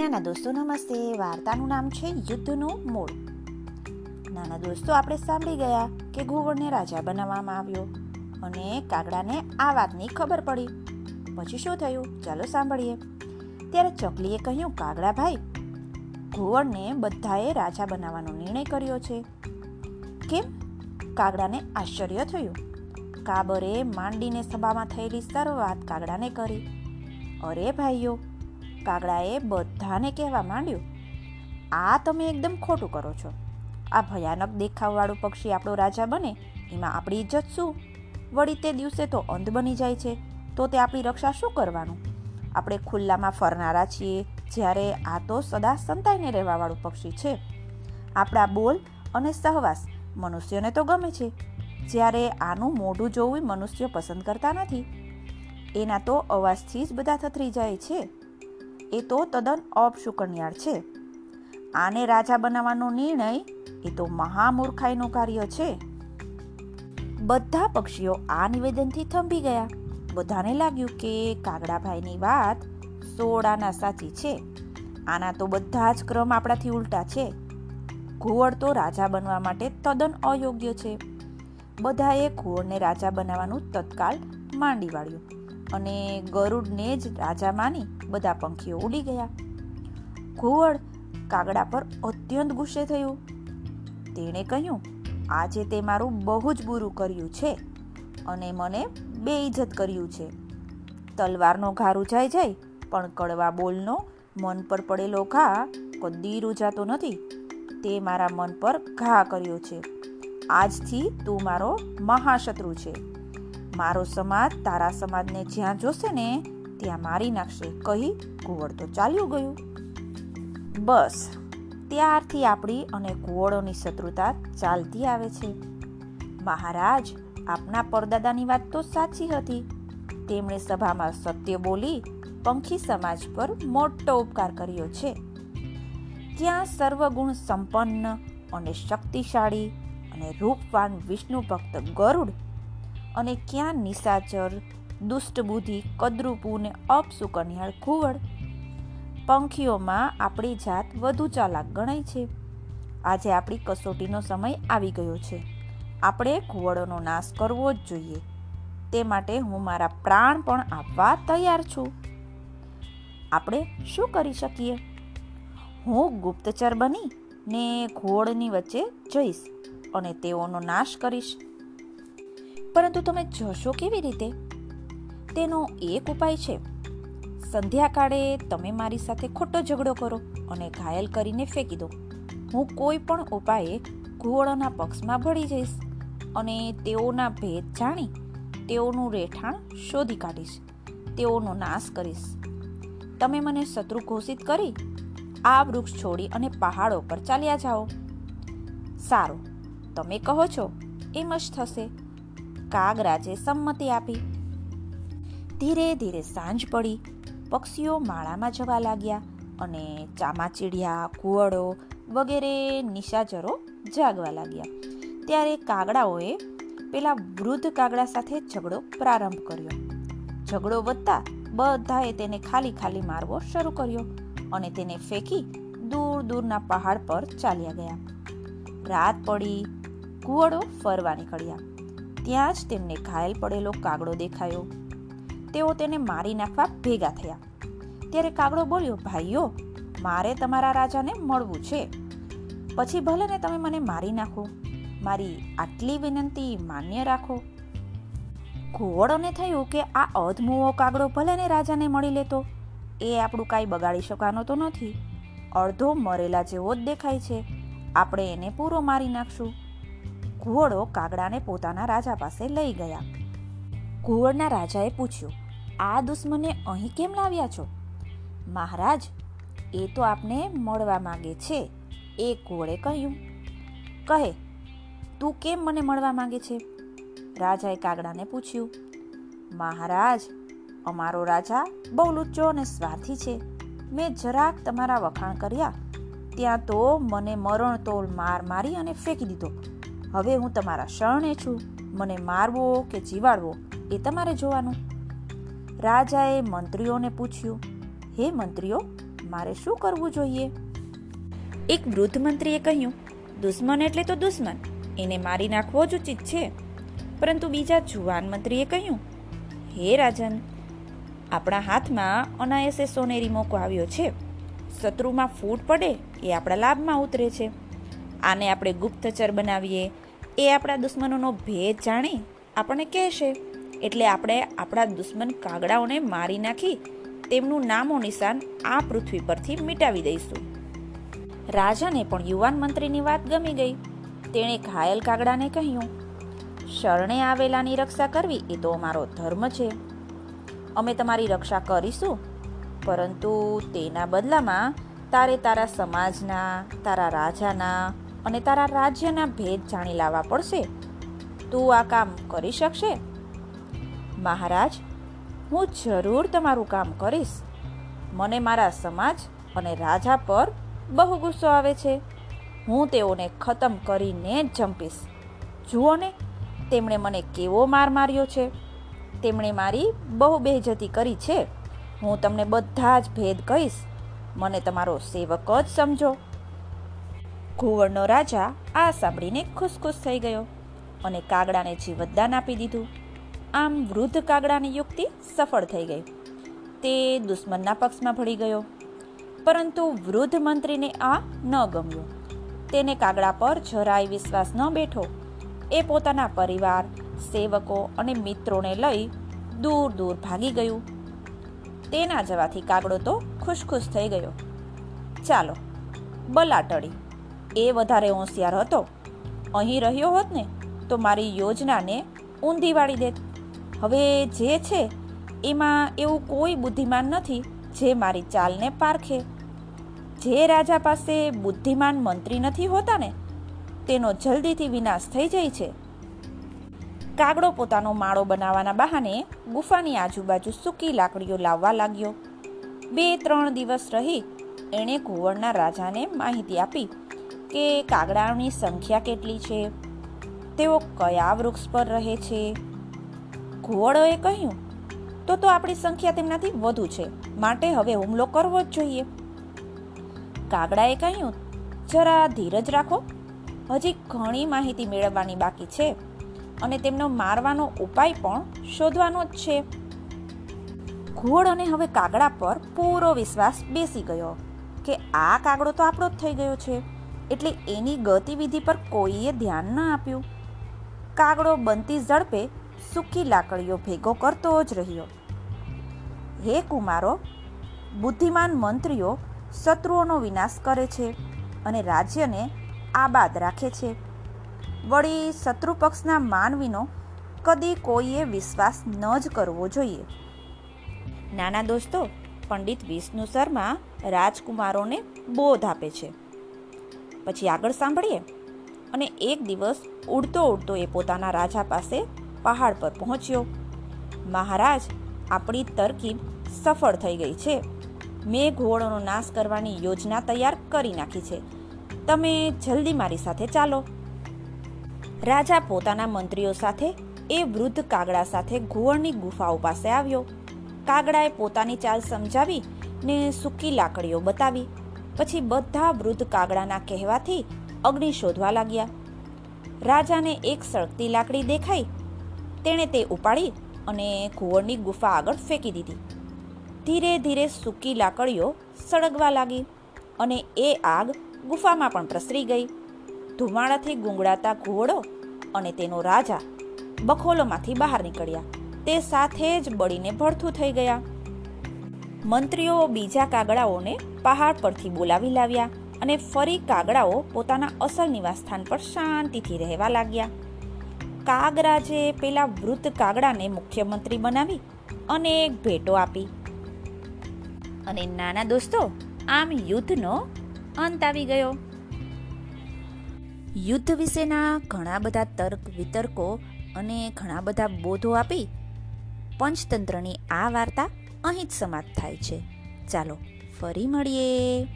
નાના દોસ્તો નમસ્તે વાર્તાનું નામ છે યુદ્ધનું મૂળ. નાના દોસ્તો આપણે સાંભળી ગયા કે ઘુવડને રાજા બનાવવામાં આવ્યો અને કાગડાને આ વાતની ખબર પડી. પછી શું થયું? ચાલો સાંભળીએ. ત્યારે ચકલીએ કહ્યું, કાગડા ભાઈ ઘુવડને બધાએ રાજા બનાવવાનો નિર્ણય કર્યો છે. કેમ? કાગડાને આશ્ચર્ય થયું. કાબરે માંડીને સભામાં થયેલી સર્વ વાત કાગડાને કરી. અરે ભાઈઓ કાગડાએ બધાને કહેવા માંડ્યું, આ તમે એકદમ ખોટું કરો છો. આ ભયાનક દેખાવવાળું પક્ષી આપણો રાજા બને, એમાં આપણી ઇજ્જત શું? વળી તે દિવસે તો અંધ બની જાય છે, તો તે આપણી રક્ષા શું કરવાનું? આપણે ખુલ્લામાં ફરનારા છીએ, જ્યારે આ તો સદા સંતાઈને રહેવાવાળું પક્ષી છે. આપણા બોલ અને સહવાસ મનુષ્યને તો ગમે છે, જ્યારે આનું મોઢું જોવું મનુષ્ય પસંદ કરતા નથી. એના તો અવાજથી જ બધા થથરી જાય છે. એ તો તદ્દન અપશુકન્યાળ છે. આને રાજા બનાવવાનો નિર્ણય એ તો મહામૂર્ખાઈનું કાર્ય છે. બધા પક્ષીઓ આ નિવેદનથી થંભી ગયા. બધાને લાગ્યું કે કાગડાભાઈની વાત સોળાના સાચી છે. આના તો બધા જ ક્રમ આપણાથી ઉલટા છે. ઘુવડ તો રાજા બનવા માટે તદ્દન અયોગ્ય છે. બધાએ ઘુવડને રાજા બનાવવાનું તત્કાલ માંડી વાળ્યું. અને ગરુડને જ રાજા માની બધા પંખીઓ ઉડી ગયા. ઘુવડ કાગડા પર અત્યંત ગુસ્સે થયું. તેણે કહ્યું, આજે તે મારું બહુ જ બુરું કર્યું છે અને મને બે ઇજ્જત કર્યું છે. તલવારનો ઘા રૂજાઈ જાય, પણ કડવા બોલનો મન પર પડેલો ઘા કદી રૂજાતો નથી. તે મારા મન પર ઘા કર્યો છે. આજથી તું મારો મહાશત્રુ છે. મારો સમાજ તારા સમાજને જ્યાં જોશે ને, ત્યાં મારી નાખશે કહી કુંવળ તો ચાલ્યું ગયું. બસ, ત્યારથી આપણી અને કુંવળોની શત્રુતા ચાલતી આવે છે. મહારાજ, આપના પરદાદાની વાત તો સાચી હતી. તેમણે સભામાં સત્ય બોલી પંખી સમાજ પર મોટો ઉપકાર કર્યો છે. ત્યાં સર્વગુણ સંપન્ન અને શક્તિશાળી અને રૂપવાન વિષ્ણુ ભક્ત ગરુડ અને ક્યાં નિશાચર દુષ્ટબુદ્ધિ કદરૂપુ ને અપસુકન્યાળ ઘુવડ પંખીઓમાં આપણી જાત વધુ ચાલાક ગણાય છે. આજે આપણી કસોટીનો સમય આવી ગયો છે. આપણે ઘુવડોનો નાશ કરવો જ જોઈએ. તે માટે હું મારા પ્રાણ પણ આપવા તૈયાર છું. આપણે શું કરી શકીએ? હું ગુપ્તચર બની ને ઘોડની વચ્ચે જઈશ અને તેઓનો નાશ કરીશ. પરંતુ તમે જશો કેવી રીતે? તેનો એક ઉપાય છે. સંધ્યાકાળે તમે મારી સાથે ખોટો ઝઘડો કરો અને ઘાયલ કરીને ફેંકી દો. હું કોઈ પણ ઉપાયે ઘુવડોના પક્ષમાં ભળી જઈશ અને તેઓના ભેદ જાણી તેઓનું રહેઠાણ શોધી કાઢીશ. તેઓનો નાશ કરીશ. તમે મને શત્રુ ઘોષિત કરી આ વૃક્ષ છોડી અને પહાડો પર ચાલ્યા જાઓ. સારું, તમે કહો છો, એમ જ થશે. કાગરાજે સંમતિ આપી. ધીરે ધીરે સાંજ પડી. પક્ષીઓ માળામાં જવા લાગ્યા અને ચામાચીડિયા કુવડો વગેરે નિશાચરો જાગવા લાગ્યા. ત્યારે કાગડાઓએ પેલા વૃદ્ધ કાગડા સાથે ઝઘડો પ્રારંભ કર્યો. ઝઘડો વધતા બધાએ તેને ખાલી ખાલી મારવો શરૂ કર્યો અને તેને ફેંકી દૂર દૂરના પહાડ પર ચાલ્યા ગયા. રાત પડી. કુવડો ફરવા નીકળ્યા. ત્યાં જ તેમને ઘાયલ પડેલો કાગડો દેખાયો. તેઓ તેને મારી નાખવા ભેગા થયા. ત્યારે કાગડો બોલ્યો, ભાઈઓ, મારે તમારા રાજાને મળવું છે. પછી ભલે ને તમે મને મારી નાખો. મારી આટલી વિનંતી માન્ય રાખો. ઘોવડોને થયું કે આ અધમુવો કાગડો ભલે ને રાજાને મળી લેતો, એ આપણું કાંઈ બગાડી શકવાનો તો નથી. અડધો મરેલા જેવો જ દેખાય છે. આપણે એને પૂરો મારી નાખશું. ઘુવડો કાગડાને પોતાના રાજા પાસે લઈ ગયા. ઘુવડના રાજાએ પૂછ્યું, આ દુશ્મને અહીં કેમ લાવ્યા છો? મહારાજ, એ તો આપને મળવા માંગે છે, એ ઘોડે કહ્યું. કહે, તું કેમ મને મળવા માંગે છે? રાજાએ કાગડાને પૂછ્યું. મહારાજ, અમારો રાજા બહુ લુચ્ચો અને સ્વાર્થી છે. મેં જરાક તમારા વખાણ કર્યા, ત્યાં તો મને મરણ તોલ માર મારી અને ફેંકી દીધો. હવે હું તમારા શરણે છું. મને મારવો કે જીવાડવો એ તમારે જોવાનું. રાજાએ મંત્રીઓને પૂછ્યું, હે મંત્રીઓ, મારે શું કરવું જોઈએ? એક વૃદ્ધ મંત્રીએ કહ્યું, દુશ્મન એટલે તો દુશ્મન, એને મારી નાખવો જ ઉચિત છે. પરંતુ બીજા જુવાન મંત્રીએ કહ્યું, હે રાજન, આપણા હાથમાં અનાયસે સોનેરી મોકો આવ્યો છે. શત્રુમાં ફૂટ પડે એ આપણા લાભમાં ઉતરે છે. આને આપણે ગુપ્તચર બનાવીએ. એ આપણા દુશ્મનોનો ભેદ જાણી? આપણને કહેશે. એટલે આપણે આપણા દુશ્મન કાગડાઓને મારી નાખી તેમનું નામો નિશાન આ પૃથ્વી પરથી મિટાવી દઈશું. રાજાને પણ યુવાન મંત્રીની વાત ગમી ગઈ. તેણે ઘાયલ કાગડાને કહ્યું, શરણે આવેલાની રક્ષા કરવી એ તો અમારો ધર્મ છે. અમે તમારી રક્ષા કરીશું, પરંતુ તેના બદલામાં તારે તારા સમાજના, તારા રાજાના અને તારા રાજ્યના ભેદ જાણી લાવવા પડશે. તું આ કામ કરી શકશે. મહારાજ, હું જરૂર તમારું કામ કરીશ. મને મારા સમાજ અને રાજા પર બહુ ગુસ્સો આવે છે. હું તેઓને ખતમ કરીને જ જંપીશ. જુઓ ને, તેમણે મને કેવો માર માર્યો છે. તેમણે મારી બહુ બેજતી કરી છે. હું તમને બધા જ ભેદ કહીશ. મને તમારો સેવક જ સમજો. ઘુવડનો રાજા આ સાંભળીને ખુશ થઈ ગયો અને કાગડાને જીવતદાન આપી દીધું. આમ વૃદ્ધ કાગડાની યુક્તિ સફળ થઈ ગઈ. તે દુશ્મનના પક્ષમાં ભળી ગયો. પરંતુ વૃદ્ધ મંત્રીને આ ન ગમ્યું. તેને કાગડા પર જરાય વિશ્વાસ ન બેઠો. એ પોતાના પરિવાર, સેવકો અને મિત્રોને લઈ દૂર દૂર ભાગી ગયું. તેના જવાથી કાગડો તો ખુશ ખુશ થઈ ગયો. ચાલો બલા ટળી એ વધારે હોશિયાર હતો. અહીં રહ્યો હોત ને, તો મારી યોજનાને ઊંધી વાળી દેત. હવે જે છે, એમાં એવું કોઈ બુદ્ધિમાન નથી જે મારી ચાલને પારખે. જે રાજા પાસે બુદ્ધિમાન મંત્રી નથી હોતા ને, તેનો જલ્દીથી વિનાશ થઈ જાય છે. કાગડો પોતાનો માળો બનાવવાના બહાને ગુફાની આજુબાજુ સૂકી લાકડીઓ લાવવા લાગ્યો. બે ત્રણ દિવસ રહી, એણે ઘુવડના રાજાને માહિતી આપી કે કાગડાઓની સંખ્યા કેટલી છે? તેઓ કયા વૃક્ષ પર રહે છે? ઘુવડોએ કહ્યું, તો તો આપણી સંખ્યા તેમનાથી વધુ છે. માટે હવે હુમલો કરવો જ જોઈએ. કાગડાએ કહ્યું, જરા ધીરજ રાખો. હજી ઘણી માહિતી મેળવવાની બાકી છે અને તેમનો મારવાનો ઉપાય પણ શોધવાનો જ છે. ઘુવડોને હવે કાગડા પર પૂરો વિશ્વાસ બેસી ગયો કે આ કાગડો તો આપણો જ થઈ ગયો છે. એટલે એની ગતિવિધિ પર કોઈએ ધ્યાન ન આપ્યું. કાગડો બનતી ઝડપે સૂકી લાકડીઓ ભેગો કરતો જ રહ્યો. હે કુમારો, બુદ્ધિમાન મંત્રીઓ, શત્રુઓનો વિનાશ કરે છે અને રાજ્યને આબાદ રાખે છે. વળી શત્રુ પક્ષના માનવીનો કદી કોઈએ વિશ્વાસ ન જ કરવો જોઈએ. નાના દોસ્તો, પંડિત વિષ્ણુ શર્મા રાજકુમારોને બોધ આપે છે. પછી આગળ સાંભળીએ. અને એક દિવસ ઉડતો ઉડતો એ પોતાના રાજા પાસે પહાડ પર પહોંચ્યો. મહારાજ, આપણી તરકીબ સફળ થઈ ગઈ છે. મેં ઘોડોનો નાશ કરવાની યોજના તૈયાર કરી નાખી છે. તમે જલ્દી મારી સાથે ચાલો. રાજા પોતાના મંત્રીઓ સાથે એ વૃદ્ધ કાગડા સાથે ઘુવડની ગુફાઓ પાસે આવ્યો. કાગડાએ પોતાની ચાલ સમજાવી ને સૂકી લાકડીઓ બતાવી. પછી બધા વૃદ્ધ કાગડાના કહેવાથી અગ્નિ શોધવા લાગ્યા. રાજાને એક સળગતી લાકડી દેખાઈ. તેણે તે ઉપાડી અને ઘુવડની ગુફા આગળ ફેંકી દીધી. ધીરે ધીરે સૂકી લાકડીઓ સળગવા લાગી અને એ આગ ગુફામાં પણ પ્રસરી ગઈ. ધુમાડાથી ગુંગળાતા ઘુવડો અને તેનો રાજા બખોલોમાંથી બહાર નીકળ્યા. તે સાથે જ બળીને ભડથું થઈ ગયા. મંત્રીઓ બીજા કાગડાઓને પહાડ પરથી બોલાવી લાવ્યા અને ફરી કાગડાઓ પોતાના અસલ નિવાસસ્થાન પર શાંતિથી રહેવા લાગ્યા. કાગરાજે પેલા વૃદ્ધ કાગડાને મુખ્યમંત્રી બનાવી અનેક ભેટો આપી. અને નાના દોસ્તો, આમ યુદ્ધનો અંત આવી ગયો. યુદ્ધ વિશેના ઘણા બધા તર્ક, વિતર્કો અને ઘણા બધા બોધો આપી પંચતંત્રની આ વાર્તા અહીં જ સમાપ્ત થાય છે. ચાલો ફરી મળીએ.